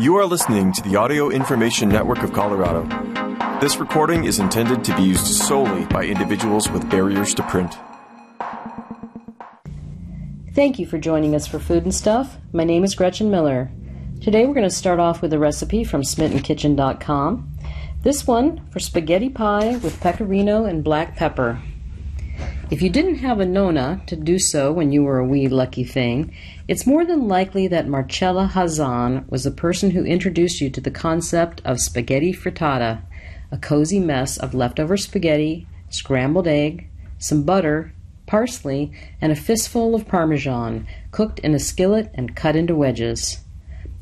You are listening to the Audio Information Network of Colorado. This recording is intended to be used solely by individuals with barriers to print. Thank you for joining us for Food and Stuff. My name is Gretchen Miller. Today we're going to start off with a recipe from SmittenKitchen.com. This one for spaghetti pie with pecorino and black pepper. If you didn't have a nonna to do so when you were a wee lucky thing, it's more than likely that Marcella Hazan was the person who introduced you to the concept of spaghetti frittata, a cozy mess of leftover spaghetti, scrambled egg, some butter, parsley, and a fistful of parmesan, cooked in a skillet and cut into wedges.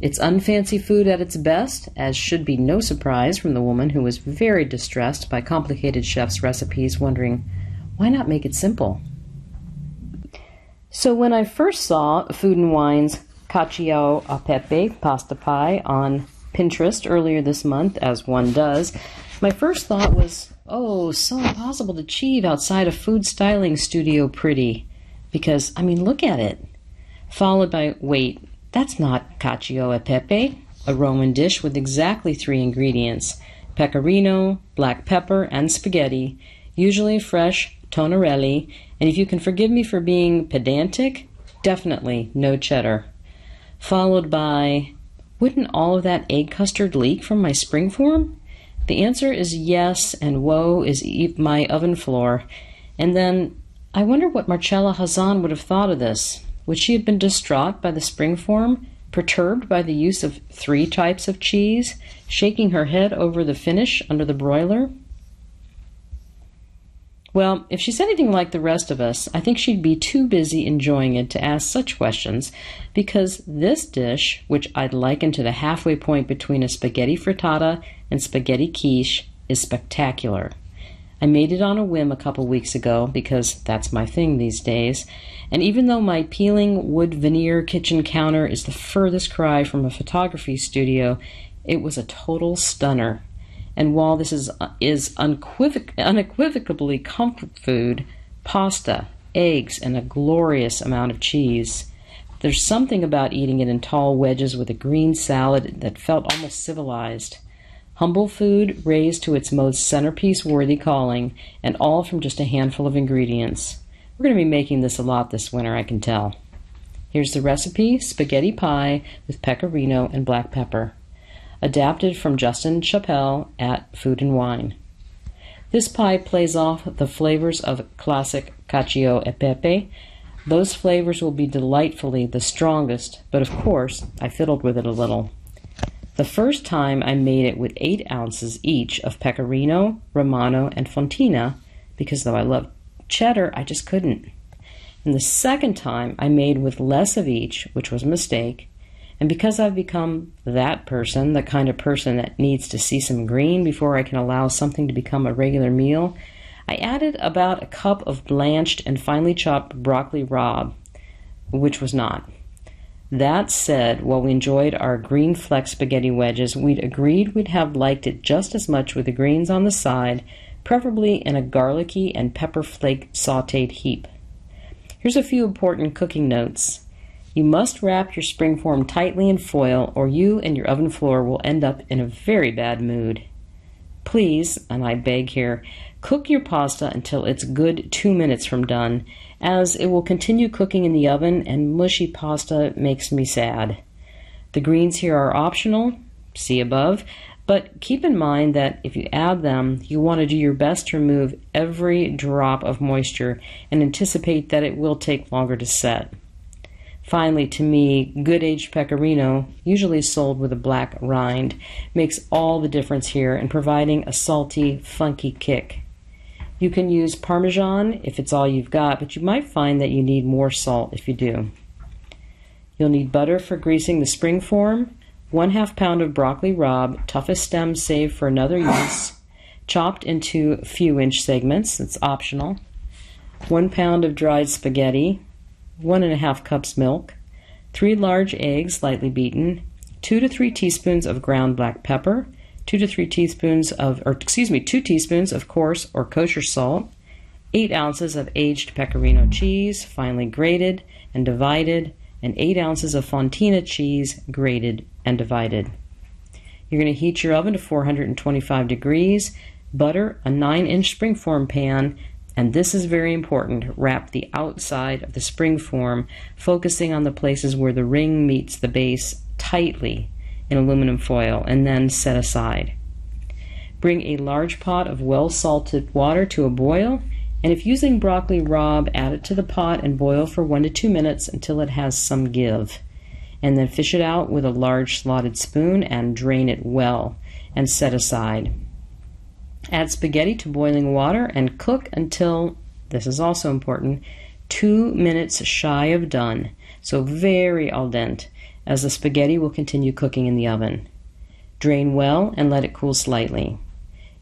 It's unfancy food at its best, as should be no surprise from the woman who was very distressed by complicated chef's recipes, wondering, why not make it simple? So when I first saw Food and Wine's cacio a pepe pasta pie on Pinterest earlier this month, as one does, my first thought was, oh, so impossible to achieve outside a food styling studio pretty. Because, I mean, look at it. Followed by, wait, that's not cacio e pepe, a Roman dish with exactly three ingredients pecorino, black pepper, and spaghetti, usually fresh Tonnarelli, and if you can forgive me for being pedantic, definitely no cheddar. Followed by, wouldn't all of that egg custard leak from my springform? The answer is yes, and woe is my oven floor. And then, I wonder what Marcella Hazan would have thought of this. Would she have been distraught by the springform, perturbed by the use of three types of cheese, shaking her head over the finish under the broiler? Well, if she's anything like the rest of us, I think she'd be too busy enjoying it to ask such questions, because this dish, which I'd liken to the halfway point between a spaghetti frittata and spaghetti quiche, is spectacular. I made it on a whim a couple weeks ago because that's my thing these days, and even though my peeling wood veneer kitchen counter is the furthest cry from a photography studio, it was a total stunner. And while this is, is unequivoc- unequivocally comfort food, pasta, eggs, and a glorious amount of cheese, there's something about eating it in tall wedges with a green salad that felt almost civilized. Humble food raised to its most centerpiece worthy calling, and all from just a handful of ingredients. We're going to be making this a lot this winter, I can tell. Here's the recipe spaghetti pie with pecorino and black pepper adapted from Justin Chapple at Food and Wine. This pie plays off the flavors of classic cacio e pepe. Those flavors will be delightfully the strongest, but of course, I fiddled with it a little. The first time I made it with 8 ounces each of pecorino, romano, and fontina, because though I love cheddar, I just couldn't. And the second time I made with less of each, which was a mistake, and because I've become that person, the kind of person that needs to see some green before I can allow something to become a regular meal, I added about a cup of blanched and finely chopped broccoli rabe, which was not. That said, while we enjoyed our green fleck spaghetti wedges, we'd agreed we'd have liked it just as much with the greens on the side, preferably in a garlicky and pepper flake sauteed heap. Here's a few important cooking notes. You must wrap your springform tightly in foil, or you and your oven floor will end up in a very bad mood. Please, and I beg here, cook your pasta until it's good two minutes from done, as it will continue cooking in the oven, and mushy pasta makes me sad. The greens here are optional, see above, but keep in mind that if you add them, you want to do your best to remove every drop of moisture and anticipate that it will take longer to set. Finally, to me, good aged pecorino, usually sold with a black rind, makes all the difference here in providing a salty, funky kick. You can use Parmesan if it's all you've got, but you might find that you need more salt if you do. You'll need butter for greasing the spring form, one half pound of broccoli rabe, toughest stem saved for another use, chopped into few inch segments, it's optional, one pound of dried spaghetti, one and a half cups milk, three large eggs lightly beaten, two to three teaspoons of ground black pepper, two to three teaspoons of, or excuse me, two teaspoons of coarse or kosher salt, eight ounces of aged pecorino cheese, finely grated and divided, and eight ounces of fontina cheese, grated and divided. You're going to heat your oven to 425 degrees, butter a 9 inch springform pan, and this is very important. Wrap the outside of the springform, focusing on the places where the ring meets the base tightly in aluminum foil, and then set aside. Bring a large pot of well salted water to a boil, and if using broccoli rabe, add it to the pot and boil for one to two minutes until it has some give and then fish it out with a large slotted spoon and drain it well and set aside. Add spaghetti to boiling water and cook until, this is also important, two minutes shy of done, so very al dente, as the spaghetti will continue cooking in the oven. Drain well and let it cool slightly.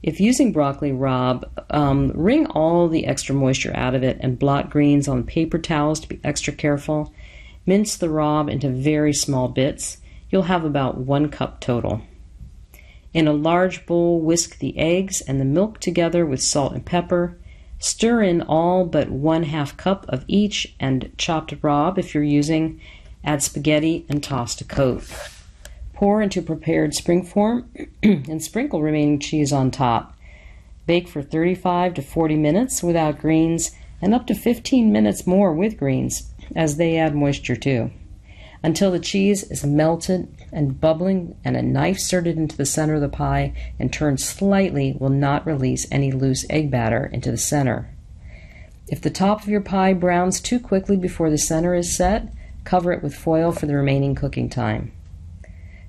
If using broccoli rabe, um, wring all the extra moisture out of it and blot greens on paper towels to be extra careful. Mince the rabe into very small bits. You'll have about one cup total. In a large bowl, whisk the eggs and the milk together with salt and pepper. Stir in all but one half cup of each and chopped rabe if you're using. Add spaghetti and toss to coat. Pour into prepared springform and sprinkle remaining cheese on top. Bake for 35 to 40 minutes without greens and up to 15 minutes more with greens as they add moisture too, until the cheese is melted and bubbling and a knife inserted into the center of the pie and turned slightly will not release any loose egg batter into the center. If the top of your pie browns too quickly before the center is set, cover it with foil for the remaining cooking time.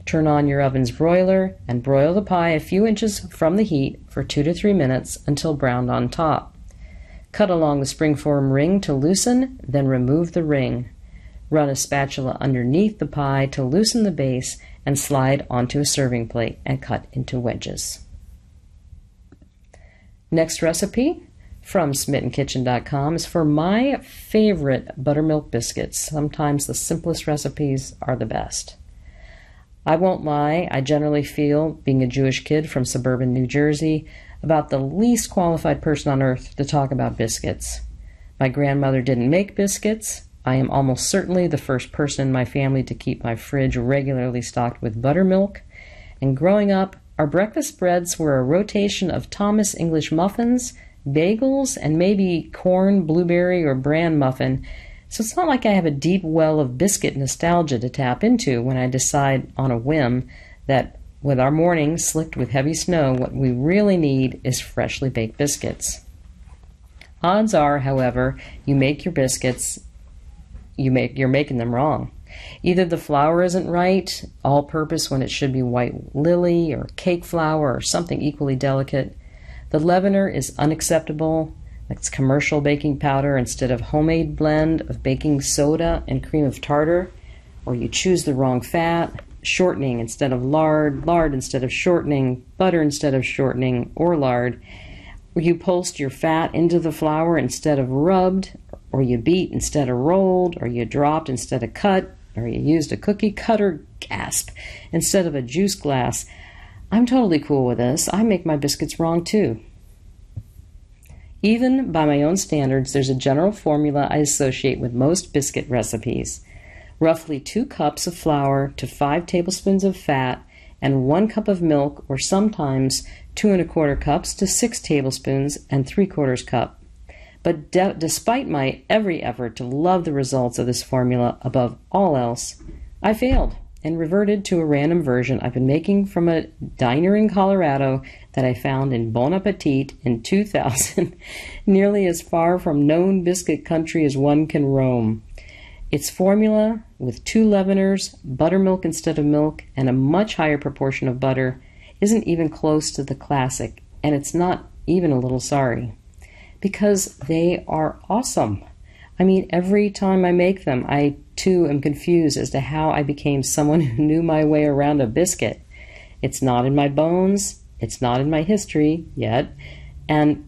Turn on your oven's broiler and broil the pie a few inches from the heat for two to three minutes until browned on top. Cut along the springform ring to loosen, then remove the ring. Run a spatula underneath the pie to loosen the base and slide onto a serving plate and cut into wedges. Next recipe from smittenkitchen.com is for my favorite buttermilk biscuits. Sometimes the simplest recipes are the best. I won't lie, I generally feel, being a Jewish kid from suburban New Jersey, about the least qualified person on earth to talk about biscuits. My grandmother didn't make biscuits. I am almost certainly the first person in my family to keep my fridge regularly stocked with buttermilk. And growing up, our breakfast spreads were a rotation of Thomas English muffins, bagels, and maybe corn, blueberry, or bran muffin. So it's not like I have a deep well of biscuit nostalgia to tap into when I decide on a whim that with our mornings slicked with heavy snow, what we really need is freshly baked biscuits. Odds are, however, you make your biscuits, you make you're making them wrong. Either the flour isn't right, all purpose when it should be white lily or cake flour or something equally delicate. The leavener is unacceptable. It's commercial baking powder instead of homemade blend of baking soda and cream of tartar, or you choose the wrong fat shortening instead of lard, lard instead of shortening, butter instead of shortening or lard, you pulsed your fat into the flour instead of rubbed, or you beat instead of rolled, or you dropped instead of cut, or you used a cookie cutter gasp instead of a juice glass. I'm totally cool with this. I make my biscuits wrong too. Even by my own standards, there's a general formula I associate with most biscuit recipes roughly 2 cups of flour to 5 tablespoons of fat, and 1 cup of milk, or sometimes 2 and a quarter cups to 6 tablespoons and 3 quarters cup. But de- despite my every effort to love the results of this formula above all else, I failed and reverted to a random version I've been making from a diner in Colorado that I found in Bon Appetit in 2000, nearly as far from known biscuit country as one can roam. Its formula, with two leaveners, buttermilk instead of milk, and a much higher proportion of butter, isn't even close to the classic, and it's not even a little sorry. Because they are awesome. I mean, every time I make them, I too am confused as to how I became someone who knew my way around a biscuit. It's not in my bones, it's not in my history yet, and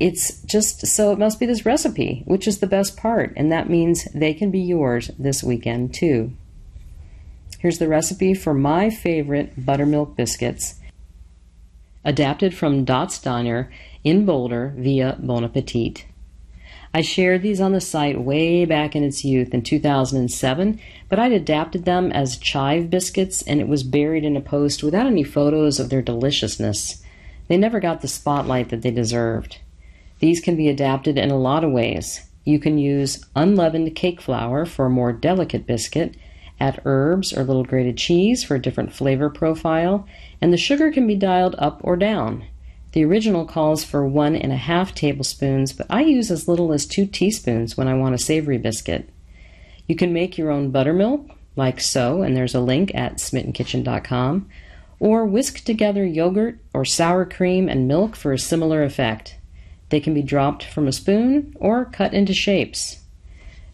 it's just so it must be this recipe, which is the best part, and that means they can be yours this weekend too. Here's the recipe for my favorite buttermilk biscuits, adapted from Dot's Diner in Boulder via Bon Appetit. I shared these on the site way back in its youth in 2007, but I'd adapted them as chive biscuits and it was buried in a post without any photos of their deliciousness. They never got the spotlight that they deserved. These can be adapted in a lot of ways. You can use unleavened cake flour for a more delicate biscuit, add herbs or little grated cheese for a different flavor profile, and the sugar can be dialed up or down. The original calls for one and a half tablespoons, but I use as little as two teaspoons when I want a savory biscuit. You can make your own buttermilk, like so, and there's a link at smittenkitchen.com, or whisk together yogurt or sour cream and milk for a similar effect. They can be dropped from a spoon or cut into shapes.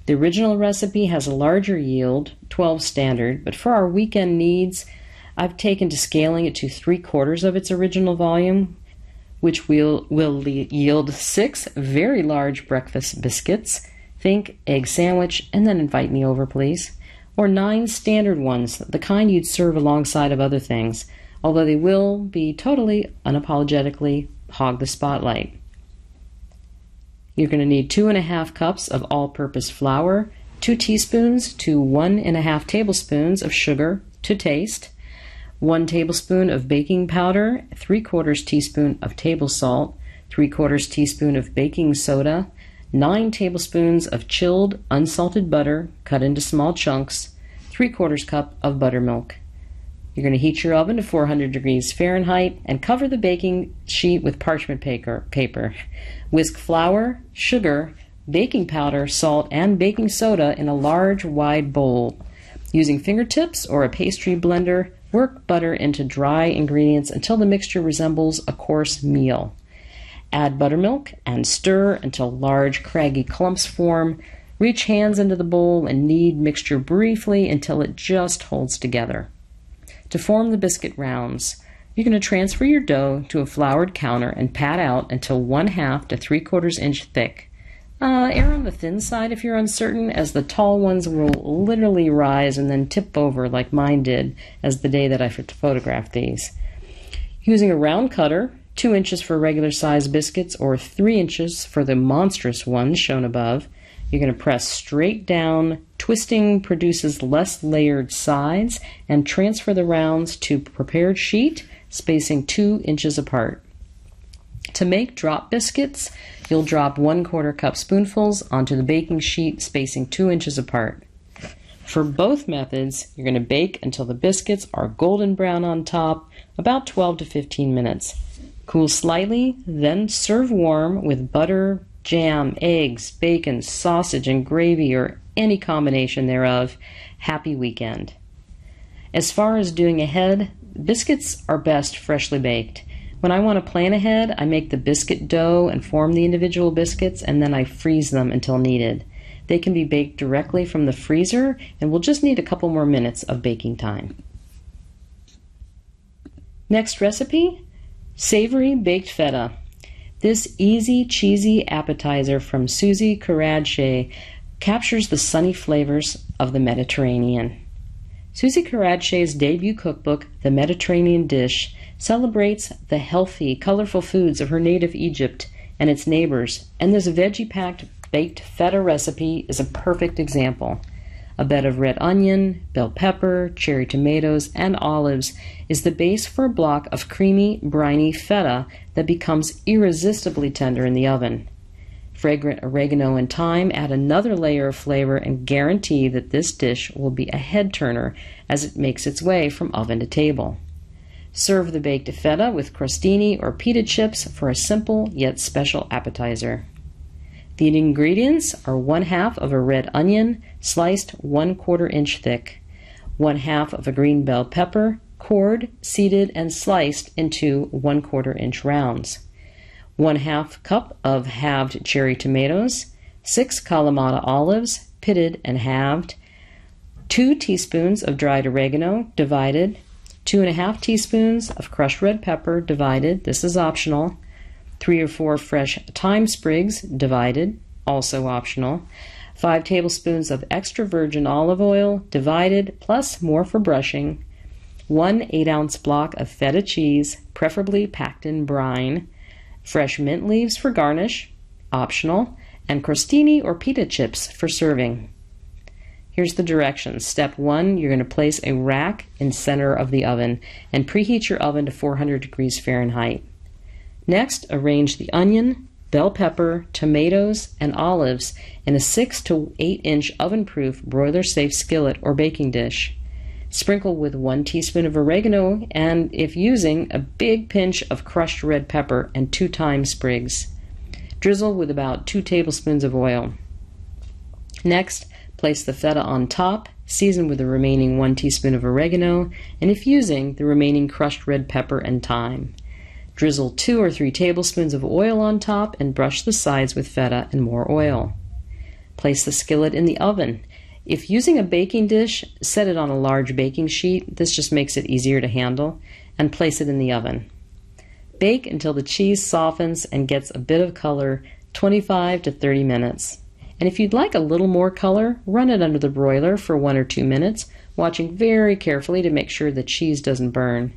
The original recipe has a larger yield, 12 standard, but for our weekend needs, I've taken to scaling it to three quarters of its original volume, which will, will yield six very large breakfast biscuits. Think egg sandwich and then invite me over, please. Or nine standard ones, the kind you'd serve alongside of other things, although they will be totally unapologetically hog the spotlight. You're going to need two and a half cups of all purpose flour, two teaspoons to one and a half tablespoons of sugar to taste 1 tablespoon of baking powder, 3 quarters teaspoon of table salt, 3 quarters teaspoon of baking soda, 9 tablespoons of chilled unsalted butter cut into small chunks, 3 quarters cup of buttermilk. You're going to heat your oven to 400 degrees Fahrenheit and cover the baking sheet with parchment paper. paper. Whisk flour, sugar, baking powder, salt, and baking soda in a large, wide bowl. Using fingertips or a pastry blender, Work butter into dry ingredients until the mixture resembles a coarse meal. Add buttermilk and stir until large, craggy clumps form. Reach hands into the bowl and knead mixture briefly until it just holds together. To form the biscuit rounds, you're going to transfer your dough to a floured counter and pat out until one half to three quarters inch thick. Uh, err on the thin side if you're uncertain, as the tall ones will literally rise and then tip over like mine did as the day that I photographed these. Using a round cutter, 2 inches for regular size biscuits or 3 inches for the monstrous ones shown above, you're going to press straight down. Twisting produces less layered sides and transfer the rounds to prepared sheet, spacing 2 inches apart. To make drop biscuits, you'll drop 1 quarter cup spoonfuls onto the baking sheet, spacing 2 inches apart. For both methods, you're going to bake until the biscuits are golden brown on top, about 12 to 15 minutes. Cool slightly, then serve warm with butter, jam, eggs, bacon, sausage, and gravy, or any combination thereof. Happy weekend. As far as doing ahead, biscuits are best freshly baked. When I want to plan ahead, I make the biscuit dough and form the individual biscuits, and then I freeze them until needed. They can be baked directly from the freezer and will just need a couple more minutes of baking time. Next recipe savory baked feta. This easy, cheesy appetizer from Suzy Karadsheh captures the sunny flavors of the Mediterranean. Suzy Karadsheh's debut cookbook, The Mediterranean Dish, celebrates the healthy, colorful foods of her native Egypt and its neighbors, and this veggie packed baked feta recipe is a perfect example. A bed of red onion, bell pepper, cherry tomatoes, and olives is the base for a block of creamy, briny feta that becomes irresistibly tender in the oven. Fragrant oregano and thyme add another layer of flavor and guarantee that this dish will be a head turner as it makes its way from oven to table. Serve the baked feta with crostini or pita chips for a simple yet special appetizer. The ingredients are one half of a red onion, sliced one quarter inch thick, one half of a green bell pepper, cored, seeded, and sliced into one quarter inch rounds, one half cup of halved cherry tomatoes, six Kalamata olives, pitted and halved, two teaspoons of dried oregano, divided, two and a half teaspoons of crushed red pepper divided, this is optional, three or four fresh thyme sprigs divided, also optional, five tablespoons of extra virgin olive oil divided, plus more for brushing, one 8 ounce block of feta cheese, preferably packed in brine, fresh mint leaves for garnish, optional, and crostini or pita chips for serving. Here's the directions. Step one, you're going to place a rack in center of the oven and preheat your oven to 400 degrees Fahrenheit. Next, arrange the onion, bell pepper, tomatoes, and olives in a 6 to 8 inch oven proof broiler safe skillet or baking dish. Sprinkle with 1 teaspoon of oregano and, if using, a big pinch of crushed red pepper and 2 thyme sprigs. Drizzle with about 2 tablespoons of oil. Next, place the feta on top, season with the remaining 1 teaspoon of oregano, and if using, the remaining crushed red pepper and thyme. Drizzle 2 or 3 tablespoons of oil on top and brush the sides with feta and more oil. Place the skillet in the oven if using a baking dish, set it on a large baking sheet. This just makes it easier to handle, and place it in the oven. Bake until the cheese softens and gets a bit of color 25 to 30 minutes. And if you'd like a little more color, run it under the broiler for one or two minutes, watching very carefully to make sure the cheese doesn't burn.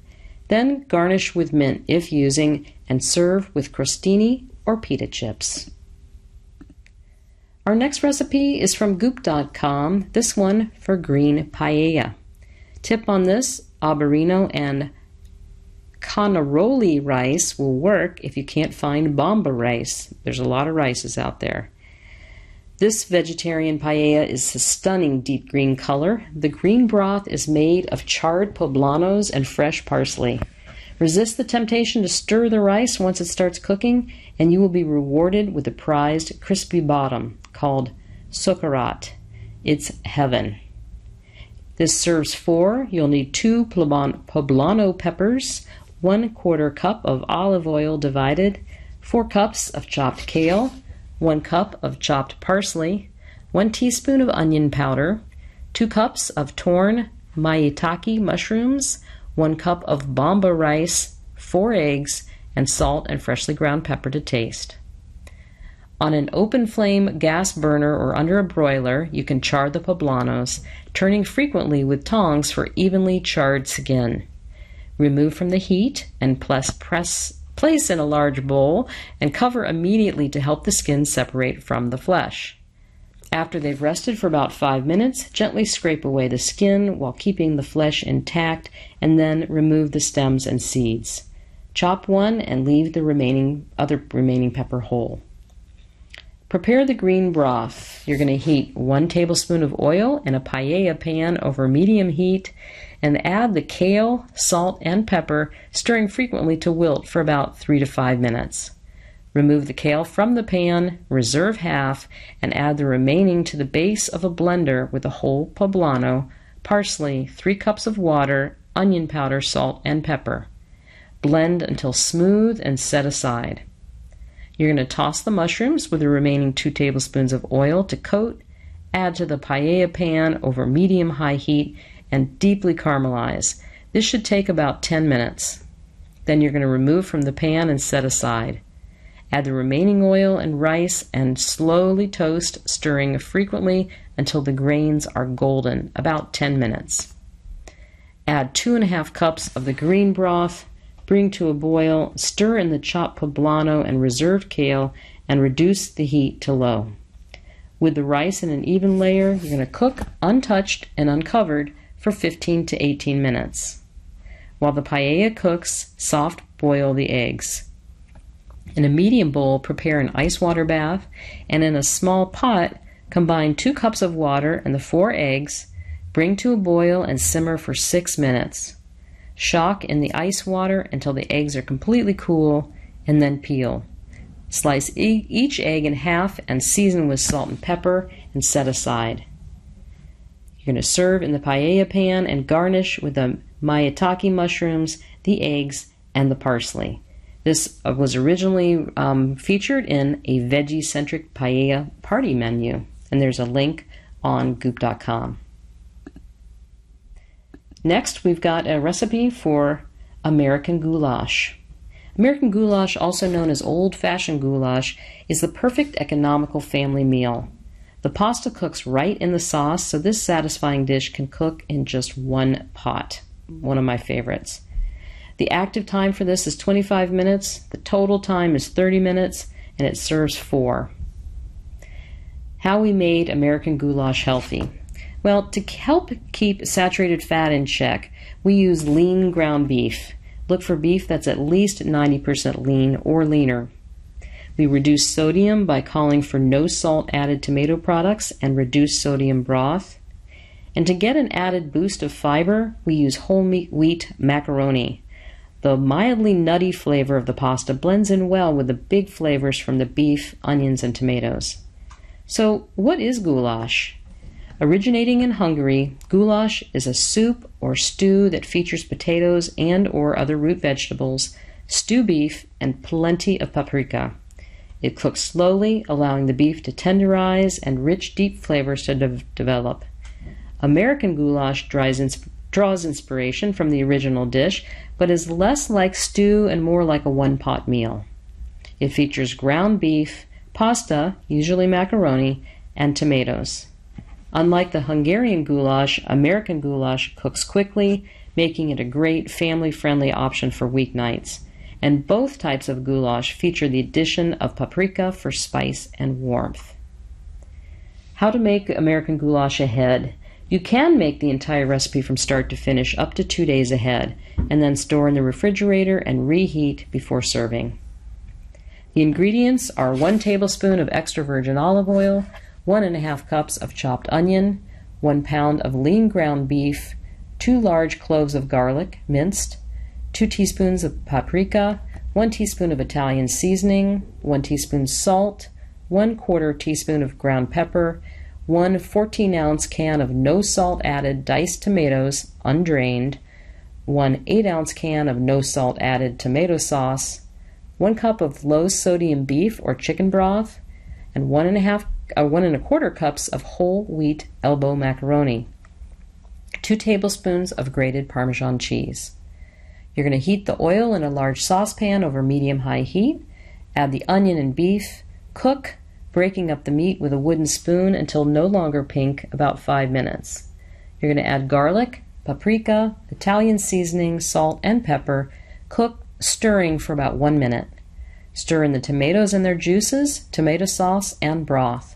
Then garnish with mint if using, and serve with crostini or pita chips. Our next recipe is from goop.com, this one for green paella. Tip on this, Arborino and Carnaroli rice will work if you can't find bomba rice. There's a lot of rices out there. This vegetarian paella is a stunning deep green color. The green broth is made of charred poblanos and fresh parsley. Resist the temptation to stir the rice once it starts cooking, and you will be rewarded with a prized crispy bottom called Socarrat. It's heaven. This serves four. You'll need two poblano peppers, one quarter cup of olive oil divided, four cups of chopped kale, one cup of chopped parsley, one teaspoon of onion powder, two cups of torn maitake mushrooms, one cup of bomba rice, four eggs, and salt and freshly ground pepper to taste. On an open flame gas burner or under a broiler, you can char the poblanos, turning frequently with tongs for evenly charred skin. Remove from the heat and press, press, place in a large bowl and cover immediately to help the skin separate from the flesh. After they've rested for about five minutes, gently scrape away the skin while keeping the flesh intact and then remove the stems and seeds. Chop one and leave the remaining other remaining pepper whole. Prepare the green broth. You're going to heat one tablespoon of oil in a paella pan over medium heat and add the kale, salt, and pepper, stirring frequently to wilt for about three to five minutes. Remove the kale from the pan, reserve half, and add the remaining to the base of a blender with a whole poblano, parsley, three cups of water, onion powder, salt, and pepper. Blend until smooth and set aside. You're going to toss the mushrooms with the remaining 2 tablespoons of oil to coat, add to the paella pan over medium high heat, and deeply caramelize. This should take about 10 minutes. Then you're going to remove from the pan and set aside. Add the remaining oil and rice and slowly toast, stirring frequently until the grains are golden, about 10 minutes. Add 2 1/2 cups of the green broth, Bring to a boil, stir in the chopped poblano and reserved kale, and reduce the heat to low. With the rice in an even layer, you're going to cook untouched and uncovered for 15 to 18 minutes. While the paella cooks, soft boil the eggs. In a medium bowl, prepare an ice water bath, and in a small pot, combine two cups of water and the four eggs, bring to a boil, and simmer for six minutes. Shock in the ice water until the eggs are completely cool, and then peel. Slice e- each egg in half and season with salt and pepper and set aside. You're going to serve in the paella pan and garnish with the maitake mushrooms, the eggs, and the parsley. This uh, was originally um, featured in a veggie centric paella party menu, and there's a link on goop.com. Next, we've got a recipe for American goulash. American goulash, also known as old fashioned goulash, is the perfect economical family meal. The pasta cooks right in the sauce, so this satisfying dish can cook in just one pot. One of my favorites. The active time for this is 25 minutes, the total time is 30 minutes, and it serves four. How we made American goulash healthy. Well, to help keep saturated fat in check, we use lean ground beef. Look for beef that's at least 90% lean or leaner. We reduce sodium by calling for no salt added tomato products and reduced sodium broth. And to get an added boost of fiber, we use whole wheat macaroni. The mildly nutty flavor of the pasta blends in well with the big flavors from the beef, onions, and tomatoes. So, what is goulash? Originating in Hungary, goulash is a soup or stew that features potatoes and or other root vegetables, stew beef, and plenty of paprika. It cooks slowly, allowing the beef to tenderize and rich, deep flavors to de- develop. American goulash draws inspiration from the original dish, but is less like stew and more like a one pot meal. It features ground beef, pasta, usually macaroni, and tomatoes. Unlike the Hungarian goulash, American goulash cooks quickly, making it a great family friendly option for weeknights. And both types of goulash feature the addition of paprika for spice and warmth. How to make American goulash ahead. You can make the entire recipe from start to finish up to two days ahead, and then store in the refrigerator and reheat before serving. The ingredients are 1 tablespoon of extra virgin olive oil, 1 and a cups of chopped onion, 1 pound of lean ground beef, 2 large cloves of garlic, minced, 2 teaspoons of paprika, 1 teaspoon of Italian seasoning, 1 teaspoon salt, 1 quarter teaspoon of ground pepper, 1 14 ounce can of no salt added diced tomatoes, undrained, 1 8 ounce can of no salt added tomato sauce, 1 cup of low sodium beef or chicken broth, and one and a half, uh, one and a quarter cups of whole wheat elbow macaroni. Two tablespoons of grated Parmesan cheese. You're going to heat the oil in a large saucepan over medium high heat. Add the onion and beef. Cook, breaking up the meat with a wooden spoon until no longer pink, about five minutes. You're going to add garlic, paprika, Italian seasoning, salt, and pepper. Cook stirring for about one minute. Stir in the tomatoes and their juices, tomato sauce, and broth.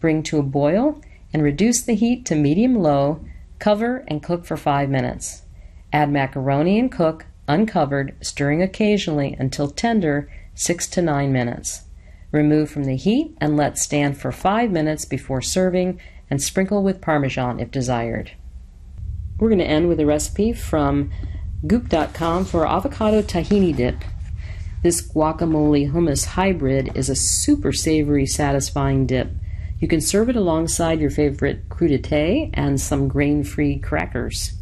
Bring to a boil and reduce the heat to medium low. Cover and cook for five minutes. Add macaroni and cook, uncovered, stirring occasionally until tender, six to nine minutes. Remove from the heat and let stand for five minutes before serving and sprinkle with Parmesan if desired. We're going to end with a recipe from Goop.com for avocado tahini dip. This guacamole hummus hybrid is a super savory, satisfying dip. You can serve it alongside your favorite crudité and some grain free crackers.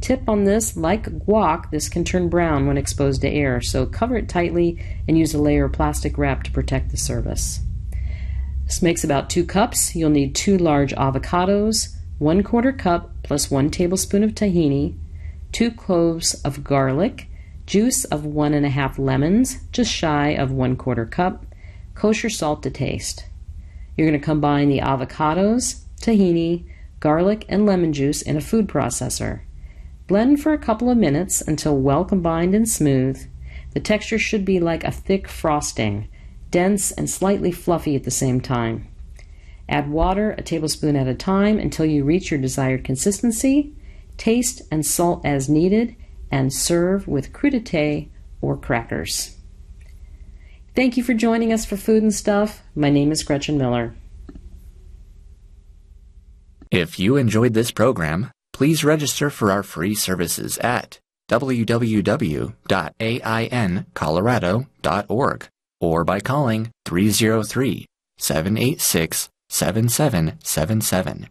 Tip on this like guac, this can turn brown when exposed to air, so cover it tightly and use a layer of plastic wrap to protect the service. This makes about two cups. You'll need two large avocados, one quarter cup plus one tablespoon of tahini, 2 cloves of garlic, juice of 1 and a half lemons, just shy of 1 quarter cup, kosher salt to taste. You're going to combine the avocados, tahini, garlic, and lemon juice in a food processor. Blend for a couple of minutes until well combined and smooth. The texture should be like a thick frosting, dense and slightly fluffy at the same time. Add water a tablespoon at a time until you reach your desired consistency Taste and salt as needed, and serve with crudité or crackers. Thank you for joining us for Food and Stuff. My name is Gretchen Miller. If you enjoyed this program, please register for our free services at www.aincolorado.org or by calling 303 786 7777.